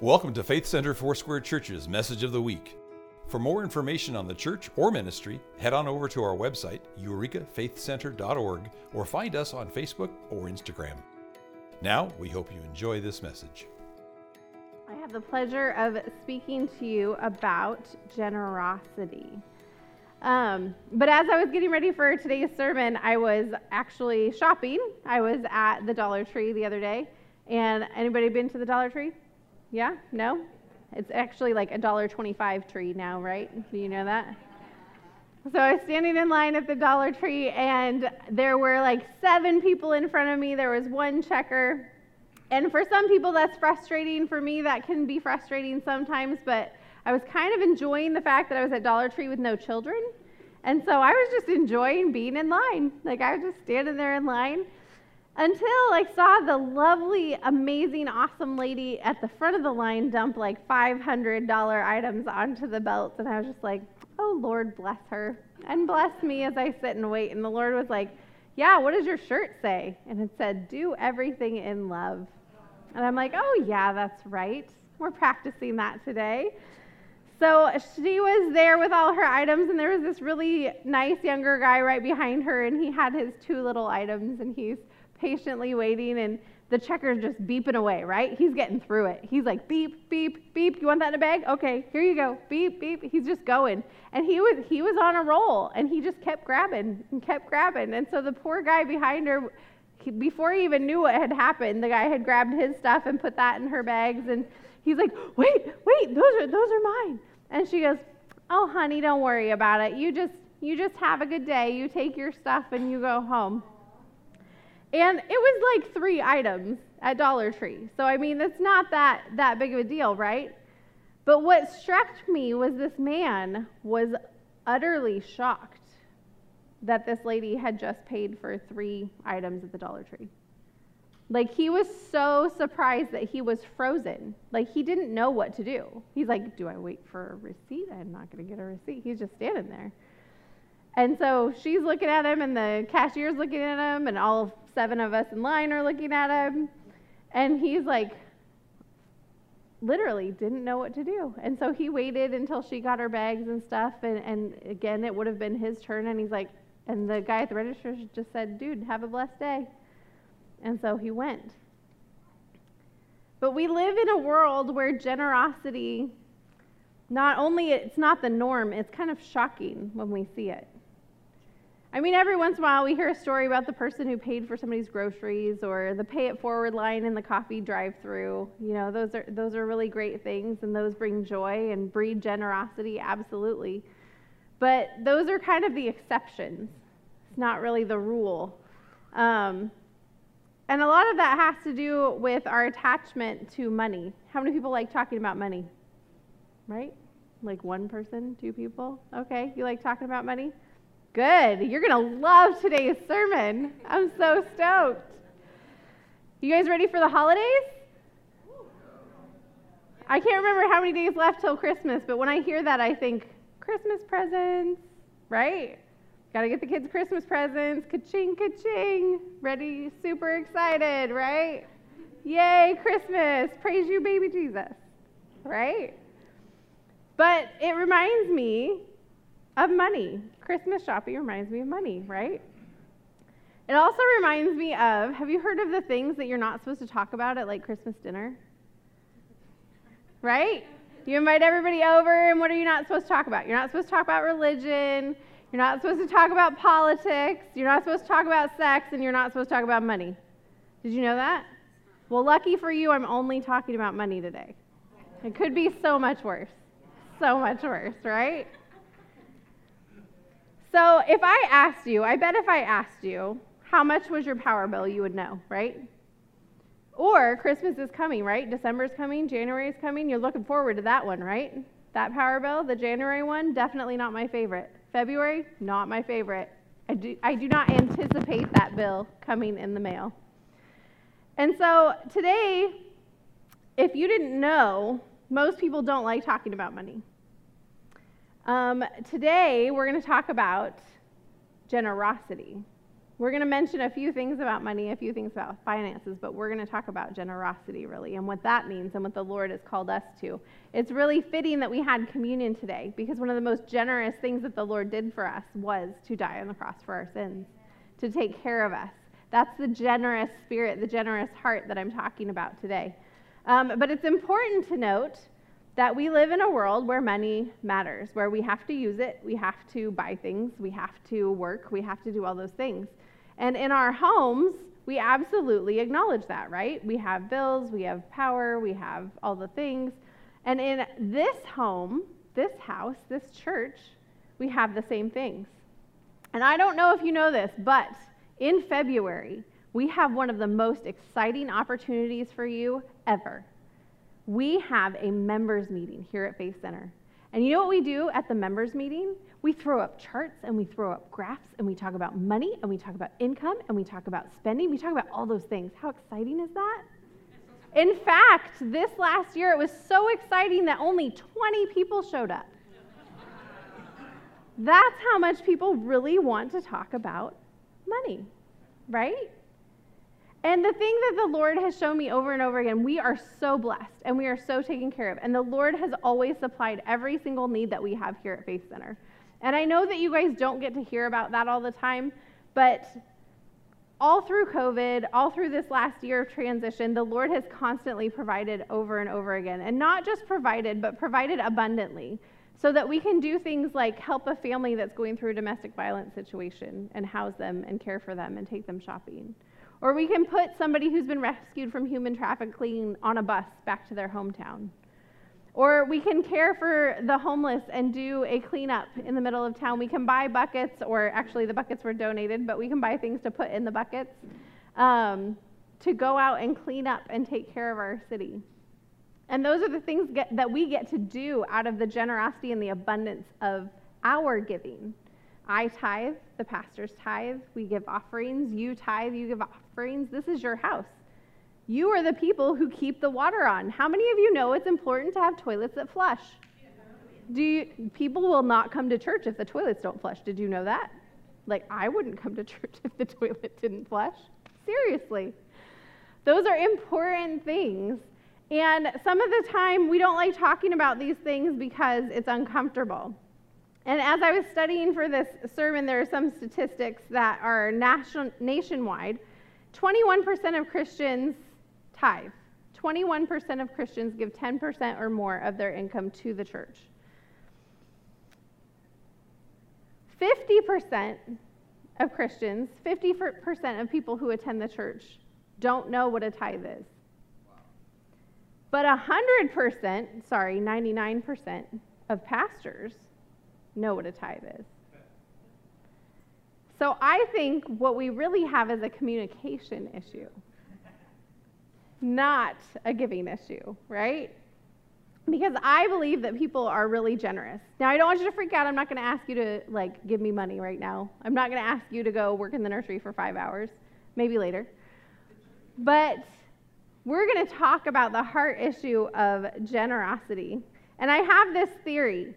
Welcome to Faith Center Foursquare Church's Message of the Week. For more information on the church or ministry, head on over to our website, eurekafaithcenter.org, or find us on Facebook or Instagram. Now, we hope you enjoy this message. I have the pleasure of speaking to you about generosity. Um, but as I was getting ready for today's sermon, I was actually shopping. I was at the Dollar Tree the other day. And anybody been to the Dollar Tree? Yeah? No? It's actually like a dollar twenty-five tree now, right? Do you know that? So I was standing in line at the Dollar Tree, and there were like seven people in front of me. There was one checker. And for some people, that's frustrating. For me, that can be frustrating sometimes, but I was kind of enjoying the fact that I was at Dollar Tree with no children. And so I was just enjoying being in line. Like I was just standing there in line until I saw the lovely, amazing, awesome lady at the front of the line dump like $500 items onto the belts. And I was just like, oh, Lord, bless her. And bless me as I sit and wait. And the Lord was like, yeah, what does your shirt say? And it said, do everything in love. And I'm like, oh, yeah, that's right. We're practicing that today. So she was there with all her items, and there was this really nice younger guy right behind her, and he had his two little items, and he's patiently waiting, and the checker's just beeping away, right? He's getting through it. He's like, beep, beep, beep. You want that in a bag? Okay, here you go. Beep, beep. He's just going. And he was he was on a roll, and he just kept grabbing and kept grabbing. And so the poor guy behind her, he, before he even knew what had happened, the guy had grabbed his stuff and put that in her bags. And he's like, wait, wait, those are those are mine. And she goes, oh, honey, don't worry about it. You just you just have a good day. You take your stuff and you go home. And it was like three items at Dollar Tree. So I mean, it's not that that big of a deal, right? But what struck me was this man was utterly shocked that this lady had just paid for three items at the Dollar Tree. Like he was so surprised that he was frozen. Like he didn't know what to do. He's like, "Do I wait for a receipt? I'm not going to get a receipt." He's just standing there. And so she's looking at him, and the cashier's looking at him, and all seven of us in line are looking at him. And he's like, literally didn't know what to do. And so he waited until she got her bags and stuff. And, and again, it would have been his turn. And he's like, and the guy at the register just said, dude, have a blessed day. And so he went. But we live in a world where generosity, not only it's not the norm, it's kind of shocking when we see it. I mean, every once in a while we hear a story about the person who paid for somebody's groceries or the pay it forward line in the coffee drive through. You know, those are, those are really great things and those bring joy and breed generosity, absolutely. But those are kind of the exceptions. It's not really the rule. Um, and a lot of that has to do with our attachment to money. How many people like talking about money? Right? Like one person, two people? Okay, you like talking about money? Good. You're going to love today's sermon. I'm so stoked. You guys ready for the holidays? I can't remember how many days left till Christmas, but when I hear that, I think Christmas presents, right? Got to get the kids Christmas presents. Ka-ching, ka-ching. Ready, super excited, right? Yay, Christmas. Praise you, baby Jesus, right? But it reminds me of money. Christmas shopping reminds me of money, right? It also reminds me of have you heard of the things that you're not supposed to talk about at like Christmas dinner? Right? You invite everybody over, and what are you not supposed to talk about? You're not supposed to talk about religion. You're not supposed to talk about politics. You're not supposed to talk about sex, and you're not supposed to talk about money. Did you know that? Well, lucky for you, I'm only talking about money today. It could be so much worse. So much worse, right? So if I asked you, I bet if I asked you, how much was your power bill, you would know, right? Or Christmas is coming, right? December is coming, January is coming. You're looking forward to that one, right? That power bill, the January one, definitely not my favorite. February, not my favorite. I do, I do not anticipate that bill coming in the mail. And so today, if you didn't know, most people don't like talking about money. Um, today, we're going to talk about generosity. We're going to mention a few things about money, a few things about finances, but we're going to talk about generosity really and what that means and what the Lord has called us to. It's really fitting that we had communion today because one of the most generous things that the Lord did for us was to die on the cross for our sins, to take care of us. That's the generous spirit, the generous heart that I'm talking about today. Um, but it's important to note that we live in a world where money matters, where we have to use it, we have to buy things, we have to work, we have to do all those things. And in our homes, we absolutely acknowledge that, right? We have bills, we have power, we have all the things. And in this home, this house, this church, we have the same things. And I don't know if you know this, but in February, we have one of the most exciting opportunities for you ever. We have a members meeting here at Faith Center. And you know what we do at the members meeting? We throw up charts and we throw up graphs and we talk about money and we talk about income and we talk about spending. We talk about all those things. How exciting is that? In fact, this last year it was so exciting that only 20 people showed up. That's how much people really want to talk about money, right? And the thing that the Lord has shown me over and over again, we are so blessed and we are so taken care of. And the Lord has always supplied every single need that we have here at Faith Center. And I know that you guys don't get to hear about that all the time, but all through COVID, all through this last year of transition, the Lord has constantly provided over and over again. And not just provided, but provided abundantly so that we can do things like help a family that's going through a domestic violence situation and house them and care for them and take them shopping. Or we can put somebody who's been rescued from human trafficking on a bus back to their hometown. Or we can care for the homeless and do a cleanup in the middle of town. We can buy buckets, or actually, the buckets were donated, but we can buy things to put in the buckets um, to go out and clean up and take care of our city. And those are the things get, that we get to do out of the generosity and the abundance of our giving. I tithe, the pastors tithe, we give offerings, you tithe, you give offerings. This is your house. You are the people who keep the water on. How many of you know it's important to have toilets that flush? Do you, people will not come to church if the toilets don't flush. Did you know that? Like I wouldn't come to church if the toilet didn't flush. Seriously. Those are important things. And some of the time we don't like talking about these things because it's uncomfortable. And as I was studying for this sermon, there are some statistics that are nation, nationwide. 21% of Christians tithe. 21% of Christians give 10% or more of their income to the church. 50% of Christians, 50% of people who attend the church don't know what a tithe is. But 100%, sorry, 99% of pastors know what a tithe is. So I think what we really have is a communication issue not a giving issue, right? Because I believe that people are really generous. Now, I don't want you to freak out. I'm not going to ask you to like give me money right now. I'm not going to ask you to go work in the nursery for 5 hours. Maybe later. But we're going to talk about the heart issue of generosity. And I have this theory.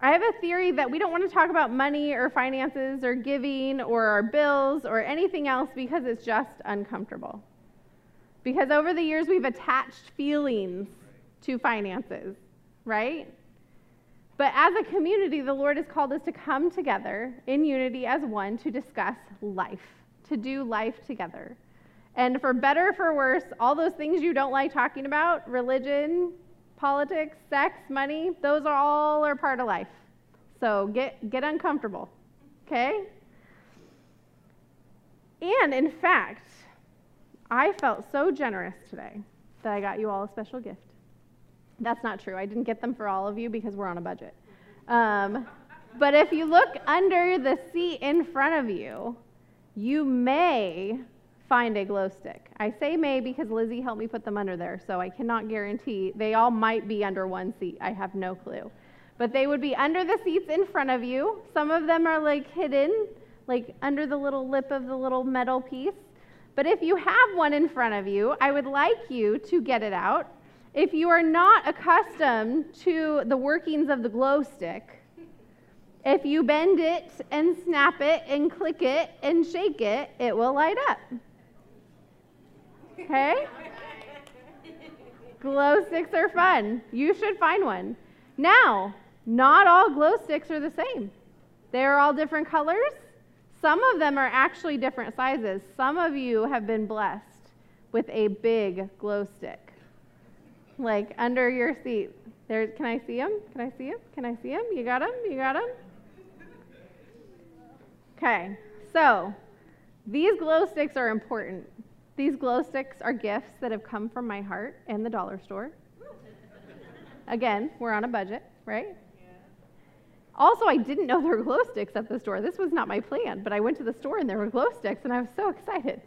I have a theory that we don't want to talk about money or finances or giving or our bills or anything else because it's just uncomfortable. Because over the years, we've attached feelings to finances, right? But as a community, the Lord has called us to come together in unity as one to discuss life, to do life together. And for better or for worse, all those things you don't like talking about religion, politics, sex, money those are all are part of life. So get, get uncomfortable, okay? And in fact, I felt so generous today that I got you all a special gift. That's not true. I didn't get them for all of you because we're on a budget. Um, but if you look under the seat in front of you, you may find a glow stick. I say may because Lizzie helped me put them under there, so I cannot guarantee. They all might be under one seat. I have no clue. But they would be under the seats in front of you. Some of them are like hidden, like under the little lip of the little metal piece. But if you have one in front of you, I would like you to get it out. If you are not accustomed to the workings of the glow stick, If you bend it and snap it and click it and shake it, it will light up. Okay? glow sticks are fun. You should find one. Now, not all glow sticks are the same. They're all different colors. Some of them are actually different sizes. Some of you have been blessed with a big glow stick, like under your seat. There, can I see them? Can I see them? Can I see them? You got them? You got them? Okay, so these glow sticks are important. These glow sticks are gifts that have come from my heart and the dollar store. Again, we're on a budget, right? Also, I didn't know there were glow sticks at the store. This was not my plan, but I went to the store and there were glow sticks, and I was so excited.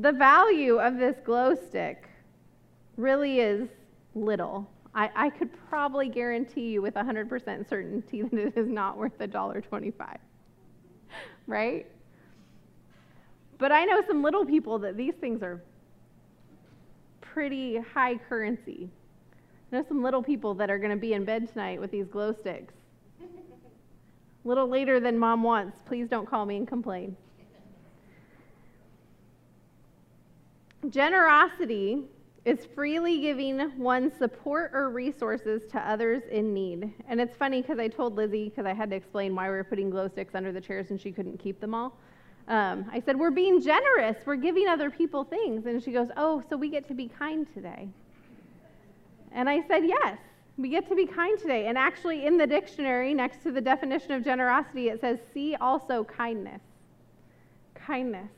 The value of this glow stick really is little. I, I could probably guarantee you with 100% certainty that it is not worth $1.25, right? But I know some little people that these things are pretty high currency. I know some little people that are going to be in bed tonight with these glow sticks. A little later than mom wants. Please don't call me and complain. Generosity is freely giving one's support or resources to others in need. And it's funny because I told Lizzie, because I had to explain why we were putting glow sticks under the chairs and she couldn't keep them all. Um, I said, We're being generous. We're giving other people things. And she goes, Oh, so we get to be kind today. And I said, Yes, we get to be kind today. And actually, in the dictionary, next to the definition of generosity, it says, See also kindness. Kindness.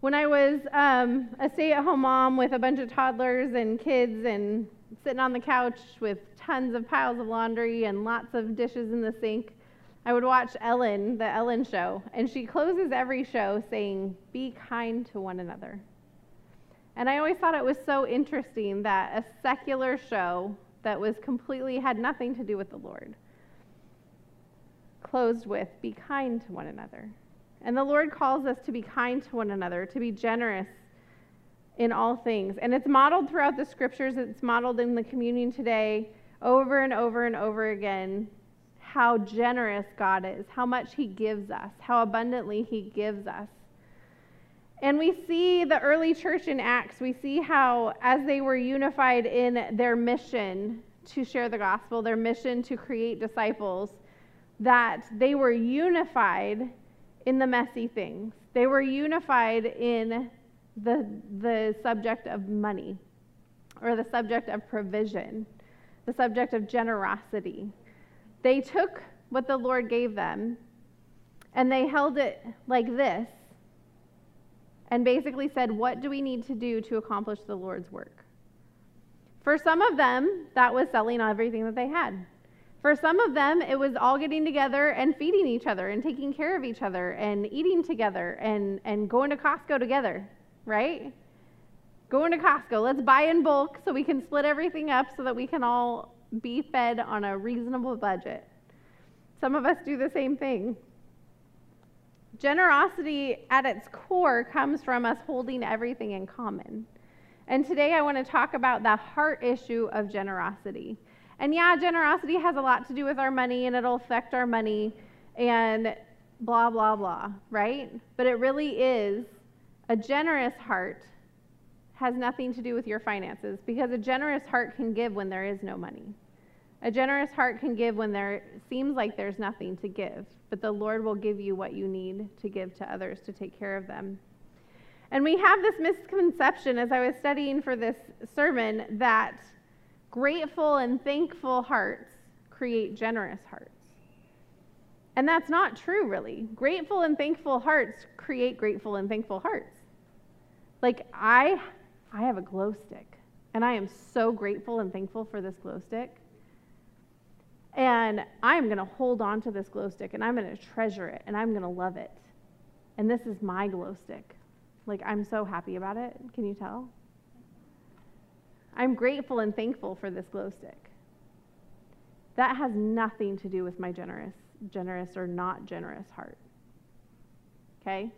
When I was um, a stay at home mom with a bunch of toddlers and kids and sitting on the couch with tons of piles of laundry and lots of dishes in the sink, I would watch Ellen, the Ellen show, and she closes every show saying, Be kind to one another. And I always thought it was so interesting that a secular show that was completely had nothing to do with the Lord closed with, Be kind to one another. And the Lord calls us to be kind to one another, to be generous in all things. And it's modeled throughout the scriptures, it's modeled in the communion today over and over and over again how generous God is, how much He gives us, how abundantly He gives us. And we see the early church in Acts, we see how, as they were unified in their mission to share the gospel, their mission to create disciples, that they were unified in the messy things. They were unified in the, the subject of money or the subject of provision, the subject of generosity. They took what the Lord gave them and they held it like this and basically said, What do we need to do to accomplish the Lord's work? For some of them, that was selling everything that they had. For some of them, it was all getting together and feeding each other and taking care of each other and eating together and, and going to Costco together, right? Going to Costco. Let's buy in bulk so we can split everything up so that we can all be fed on a reasonable budget. Some of us do the same thing. Generosity at its core comes from us holding everything in common. And today I want to talk about the heart issue of generosity. And yeah, generosity has a lot to do with our money and it'll affect our money and blah, blah, blah, right? But it really is a generous heart has nothing to do with your finances because a generous heart can give when there is no money. A generous heart can give when there seems like there's nothing to give, but the Lord will give you what you need to give to others to take care of them. And we have this misconception as I was studying for this sermon that Grateful and thankful hearts create generous hearts. And that's not true, really. Grateful and thankful hearts create grateful and thankful hearts. Like, I, I have a glow stick, and I am so grateful and thankful for this glow stick. And I'm going to hold on to this glow stick, and I'm going to treasure it, and I'm going to love it. And this is my glow stick. Like, I'm so happy about it. Can you tell? I'm grateful and thankful for this glow stick. That has nothing to do with my generous, generous or not generous heart. Okay?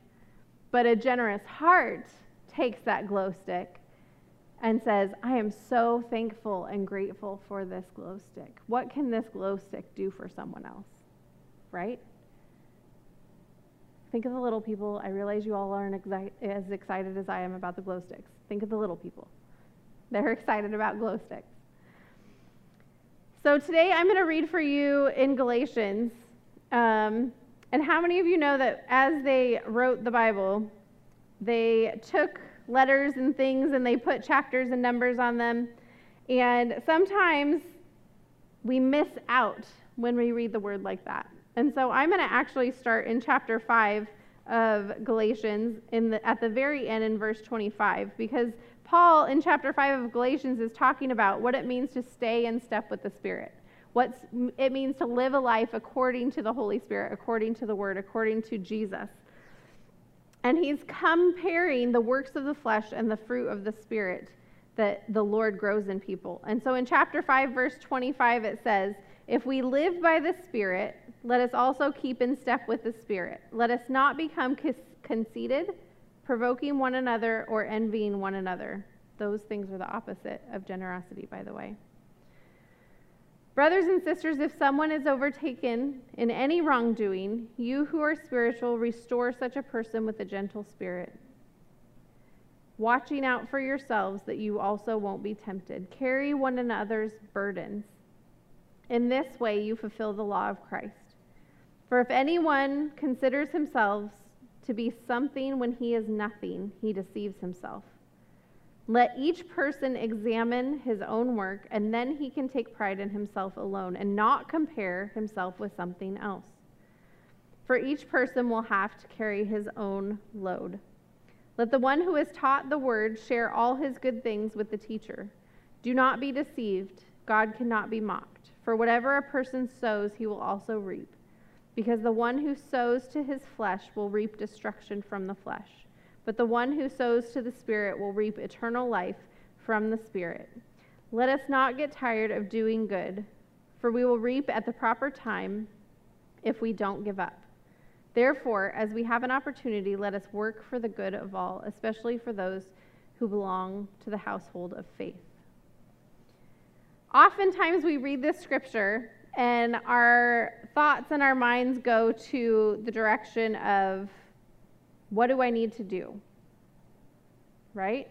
But a generous heart takes that glow stick and says, I am so thankful and grateful for this glow stick. What can this glow stick do for someone else? Right? Think of the little people. I realize you all aren't exi- as excited as I am about the glow sticks. Think of the little people. They're excited about glow sticks. So today I'm going to read for you in Galatians. Um, and how many of you know that as they wrote the Bible, they took letters and things and they put chapters and numbers on them. And sometimes we miss out when we read the word like that. And so I'm going to actually start in chapter 5 of Galatians in the, at the very end in verse 25 because Paul in chapter 5 of Galatians is talking about what it means to stay in step with the Spirit. What it means to live a life according to the Holy Spirit, according to the Word, according to Jesus. And he's comparing the works of the flesh and the fruit of the Spirit that the Lord grows in people. And so in chapter 5, verse 25, it says, If we live by the Spirit, let us also keep in step with the Spirit. Let us not become conceited, provoking one another, or envying one another. Those things are the opposite of generosity, by the way. Brothers and sisters, if someone is overtaken in any wrongdoing, you who are spiritual, restore such a person with a gentle spirit, watching out for yourselves that you also won't be tempted. Carry one another's burdens. In this way, you fulfill the law of Christ. For if anyone considers himself to be something when he is nothing, he deceives himself. Let each person examine his own work, and then he can take pride in himself alone and not compare himself with something else. For each person will have to carry his own load. Let the one who is taught the word share all his good things with the teacher. Do not be deceived. God cannot be mocked. For whatever a person sows, he will also reap. Because the one who sows to his flesh will reap destruction from the flesh but the one who sows to the Spirit will reap eternal life from the Spirit. Let us not get tired of doing good, for we will reap at the proper time if we don't give up. Therefore, as we have an opportunity, let us work for the good of all, especially for those who belong to the household of faith. Oftentimes, we read this scripture and our thoughts and our minds go to the direction of what do I need to do? Right?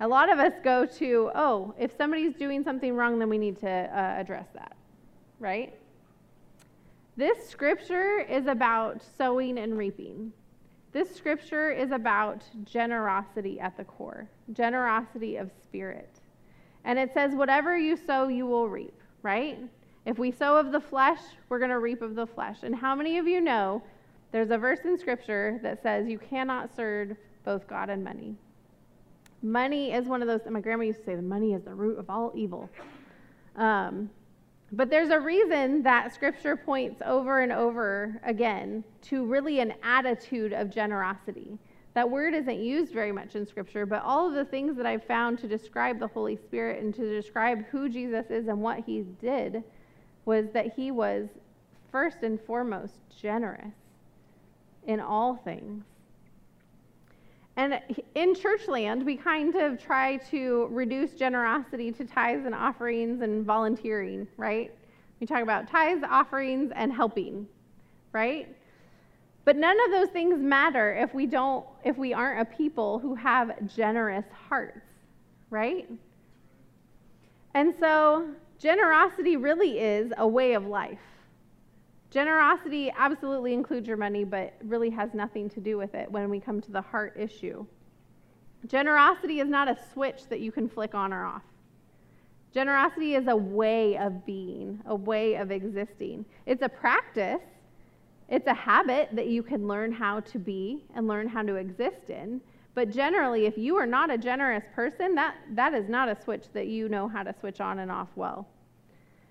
A lot of us go to, oh, if somebody's doing something wrong, then we need to uh, address that. Right? This scripture is about sowing and reaping. This scripture is about generosity at the core, generosity of spirit. And it says, whatever you sow, you will reap, right? If we sow of the flesh, we're going to reap of the flesh. And how many of you know there's a verse in Scripture that says you cannot serve both God and money. Money is one of those, my grandma used to say, the money is the root of all evil. Um, but there's a reason that Scripture points over and over again to really an attitude of generosity. That word isn't used very much in Scripture, but all of the things that I've found to describe the Holy Spirit and to describe who Jesus is and what he did was that he was first and foremost generous in all things. And in church land, we kind of try to reduce generosity to tithes and offerings and volunteering, right? We talk about tithes, offerings, and helping, right? But none of those things matter if we don't if we aren't a people who have generous hearts, right? And so generosity really is a way of life. Generosity absolutely includes your money, but really has nothing to do with it when we come to the heart issue. Generosity is not a switch that you can flick on or off. Generosity is a way of being, a way of existing. It's a practice, it's a habit that you can learn how to be and learn how to exist in. But generally, if you are not a generous person, that, that is not a switch that you know how to switch on and off well.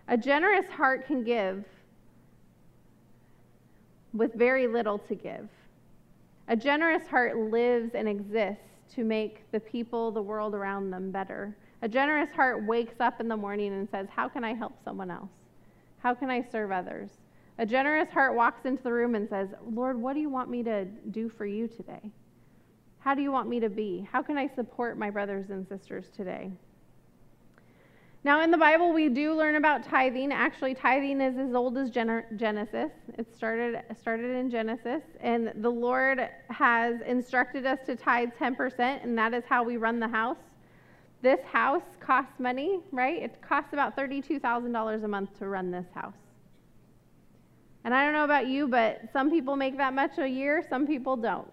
A generous heart can give with very little to give. A generous heart lives and exists to make the people, the world around them better. A generous heart wakes up in the morning and says, How can I help someone else? How can I serve others? A generous heart walks into the room and says, Lord, what do you want me to do for you today? How do you want me to be? How can I support my brothers and sisters today? Now, in the Bible, we do learn about tithing. Actually, tithing is as old as Genesis. It started, started in Genesis, and the Lord has instructed us to tithe 10%, and that is how we run the house. This house costs money, right? It costs about $32,000 a month to run this house. And I don't know about you, but some people make that much a year, some people don't.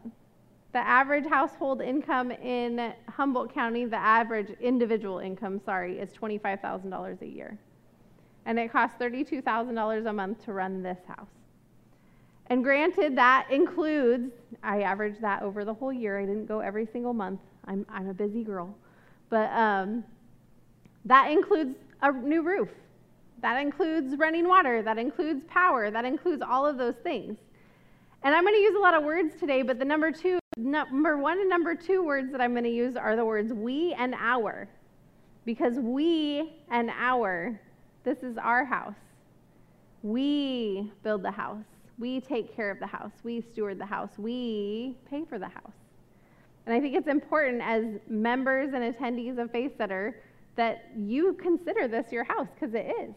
The average household income in Humboldt County, the average individual income, sorry, is $25,000 a year. And it costs $32,000 a month to run this house. And granted, that includes, I averaged that over the whole year. I didn't go every single month. I'm, I'm a busy girl. But um, that includes a new roof. That includes running water. That includes power. That includes all of those things. And I'm going to use a lot of words today, but the number two number one and number two words that I'm going to use are the words we and our. Because we and our, this is our house. We build the house. We take care of the house. We steward the house. We pay for the house. And I think it's important as members and attendees of Faith Center that you consider this your house because it is.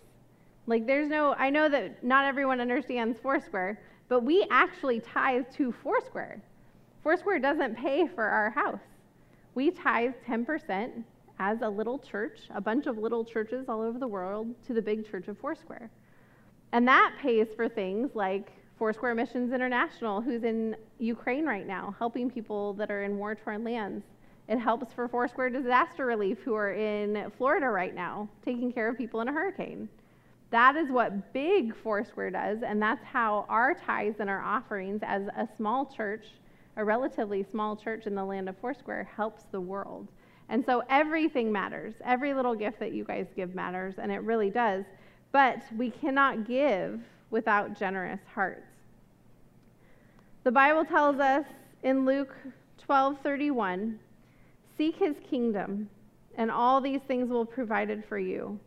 Like, there's no, I know that not everyone understands Foursquare, but we actually tithe to Foursquare. Foursquare doesn't pay for our house. We tithe 10% as a little church, a bunch of little churches all over the world, to the big church of Foursquare. And that pays for things like Foursquare Missions International, who's in Ukraine right now, helping people that are in war torn lands. It helps for Foursquare Disaster Relief, who are in Florida right now, taking care of people in a hurricane. That is what big Foursquare does, and that's how our tithes and our offerings as a small church a relatively small church in the land of Foursquare helps the world. And so everything matters. Every little gift that you guys give matters, and it really does. But we cannot give without generous hearts. The Bible tells us in Luke 12:31, "Seek his kingdom, and all these things will be provided for you.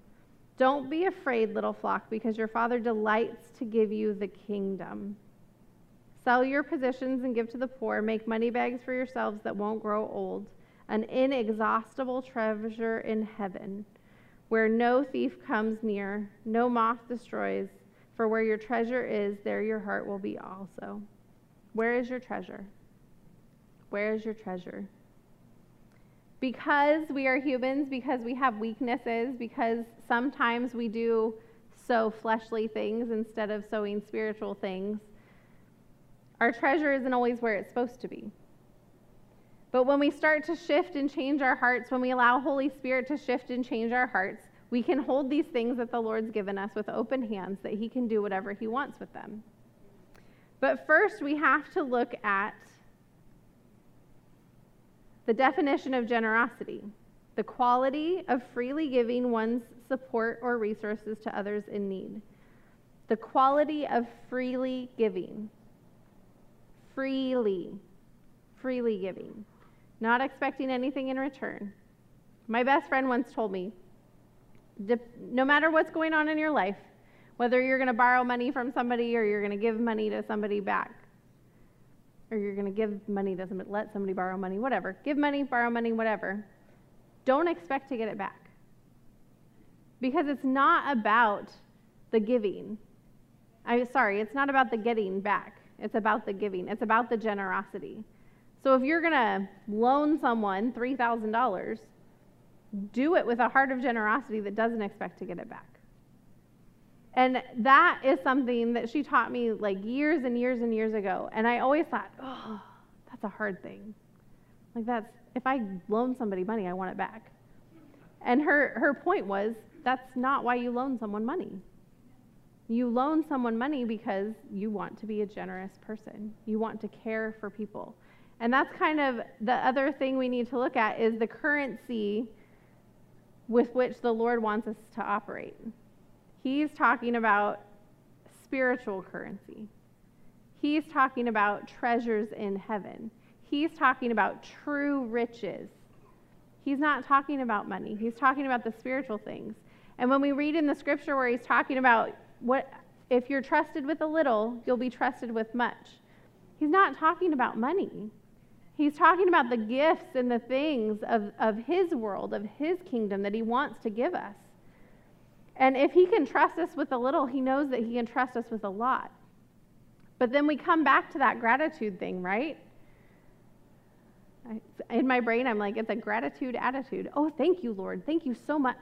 Don't be afraid, little flock, because your Father delights to give you the kingdom." Sell your possessions and give to the poor. Make money bags for yourselves that won't grow old, an inexhaustible treasure in heaven, where no thief comes near, no moth destroys. For where your treasure is, there your heart will be also. Where is your treasure? Where is your treasure? Because we are humans, because we have weaknesses, because sometimes we do sow fleshly things instead of sowing spiritual things our treasure isn't always where it's supposed to be. But when we start to shift and change our hearts, when we allow Holy Spirit to shift and change our hearts, we can hold these things that the Lord's given us with open hands that He can do whatever He wants with them. But first, we have to look at the definition of generosity the quality of freely giving one's support or resources to others in need. The quality of freely giving freely, freely giving, not expecting anything in return. My best friend once told me no matter what's going on in your life, whether you're going to borrow money from somebody or you're going to give money to somebody back, or you're going to give money to somebody, let somebody borrow money, whatever, give money, borrow money, whatever, don't expect to get it back. Because it's not about the giving. I'm sorry, it's not about the getting back. It's about the giving, it's about the generosity. So if you're going to loan someone $3,000, do it with a heart of generosity that doesn't expect to get it back. And that is something that she taught me like years and years and years ago. And I always thought, oh, that's a hard thing. Like that's if I loan somebody money, I want it back. And her her point was that's not why you loan someone money. You loan someone money because you want to be a generous person. You want to care for people. And that's kind of the other thing we need to look at is the currency with which the Lord wants us to operate. He's talking about spiritual currency. He's talking about treasures in heaven. He's talking about true riches. He's not talking about money. He's talking about the spiritual things. And when we read in the scripture where he's talking about what if you're trusted with a little, you'll be trusted with much. He's not talking about money. He's talking about the gifts and the things of, of His world, of His kingdom that He wants to give us. And if He can trust us with a little, He knows that He can trust us with a lot. But then we come back to that gratitude thing, right? in my brain, I'm like, it's a gratitude attitude. Oh, thank you, Lord. Thank you so much.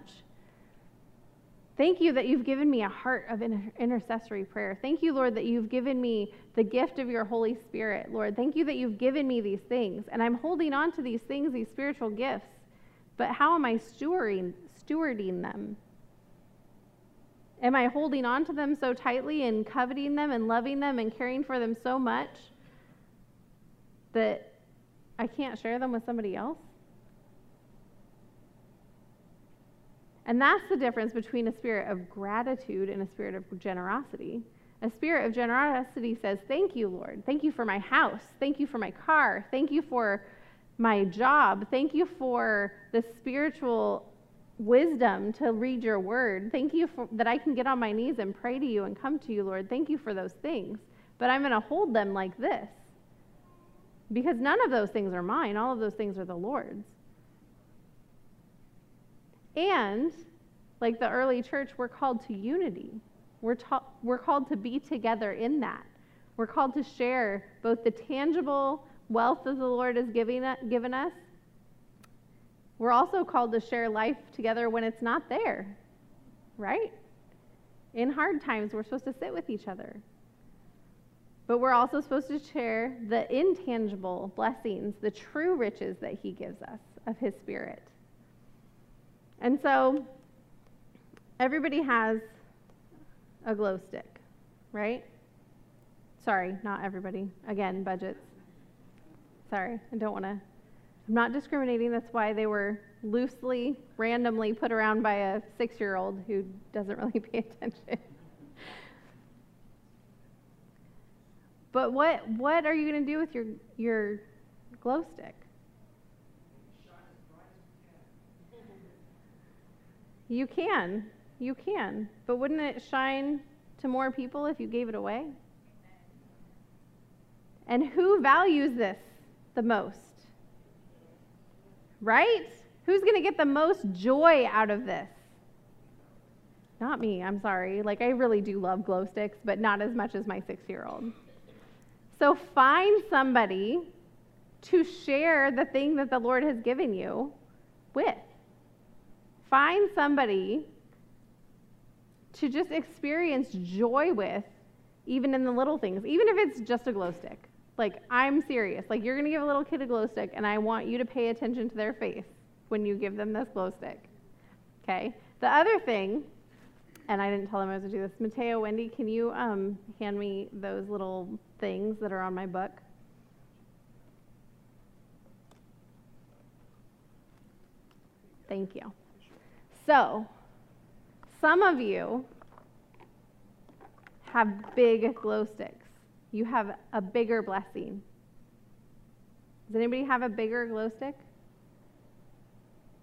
Thank you that you've given me a heart of intercessory prayer. Thank you, Lord, that you've given me the gift of your Holy Spirit. Lord, thank you that you've given me these things. And I'm holding on to these things, these spiritual gifts. But how am I stewarding, stewarding them? Am I holding on to them so tightly and coveting them and loving them and caring for them so much that I can't share them with somebody else? And that's the difference between a spirit of gratitude and a spirit of generosity. A spirit of generosity says, Thank you, Lord. Thank you for my house. Thank you for my car. Thank you for my job. Thank you for the spiritual wisdom to read your word. Thank you for, that I can get on my knees and pray to you and come to you, Lord. Thank you for those things. But I'm going to hold them like this because none of those things are mine. All of those things are the Lord's. And like the early church, we're called to unity. We're, ta- we're called to be together in that. We're called to share both the tangible wealth that the Lord has giving, given us. We're also called to share life together when it's not there, right? In hard times, we're supposed to sit with each other. But we're also supposed to share the intangible blessings, the true riches that He gives us of His Spirit. And so everybody has a glow stick, right? Sorry, not everybody. Again, budgets. Sorry, I don't want to. I'm not discriminating. That's why they were loosely, randomly put around by a six year old who doesn't really pay attention. but what, what are you going to do with your, your glow stick? You can. You can. But wouldn't it shine to more people if you gave it away? And who values this the most? Right? Who's going to get the most joy out of this? Not me, I'm sorry. Like, I really do love glow sticks, but not as much as my six year old. So, find somebody to share the thing that the Lord has given you with. Find somebody to just experience joy with, even in the little things, even if it's just a glow stick. Like, I'm serious. Like, you're going to give a little kid a glow stick, and I want you to pay attention to their face when you give them this glow stick. Okay? The other thing, and I didn't tell them I was going to do this, Mateo, Wendy, can you um, hand me those little things that are on my book? Thank you. So, some of you have big glow sticks. You have a bigger blessing. Does anybody have a bigger glow stick?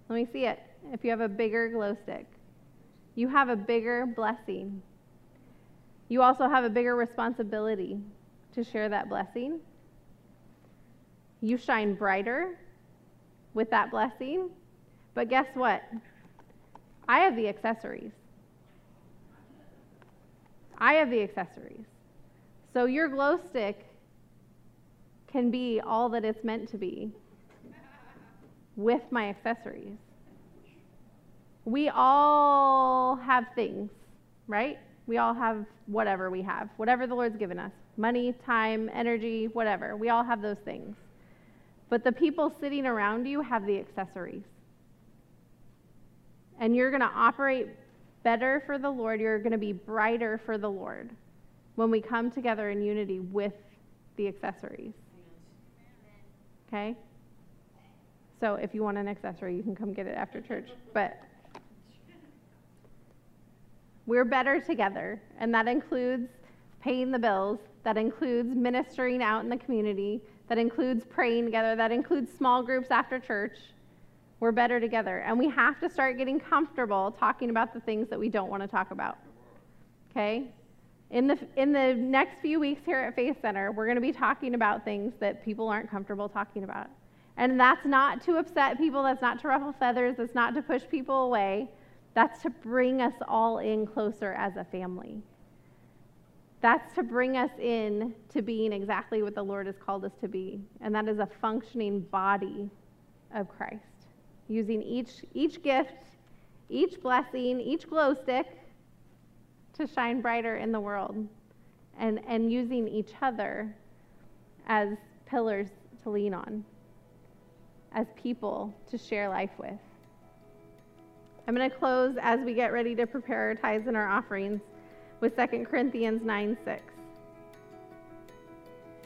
Let me see it. If you have a bigger glow stick, you have a bigger blessing. You also have a bigger responsibility to share that blessing. You shine brighter with that blessing. But guess what? I have the accessories. I have the accessories. So your glow stick can be all that it's meant to be with my accessories. We all have things, right? We all have whatever we have, whatever the Lord's given us money, time, energy, whatever. We all have those things. But the people sitting around you have the accessories and you're going to operate better for the Lord. You're going to be brighter for the Lord when we come together in unity with the accessories. Okay? So if you want an accessory, you can come get it after church. But we're better together, and that includes paying the bills, that includes ministering out in the community, that includes praying together, that includes small groups after church we're better together. And we have to start getting comfortable talking about the things that we don't want to talk about. Okay? In the, in the next few weeks here at Faith Center, we're going to be talking about things that people aren't comfortable talking about. And that's not to upset people, that's not to ruffle feathers, that's not to push people away. That's to bring us all in closer as a family. That's to bring us in to being exactly what the Lord has called us to be, and that is a functioning body of Christ. Using each, each gift, each blessing, each glow stick to shine brighter in the world, and, and using each other as pillars to lean on, as people to share life with. I'm going to close as we get ready to prepare our tithes and our offerings with 2 Corinthians 9 6.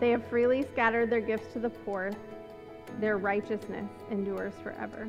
they have freely scattered their gifts to the poor, their righteousness endures forever.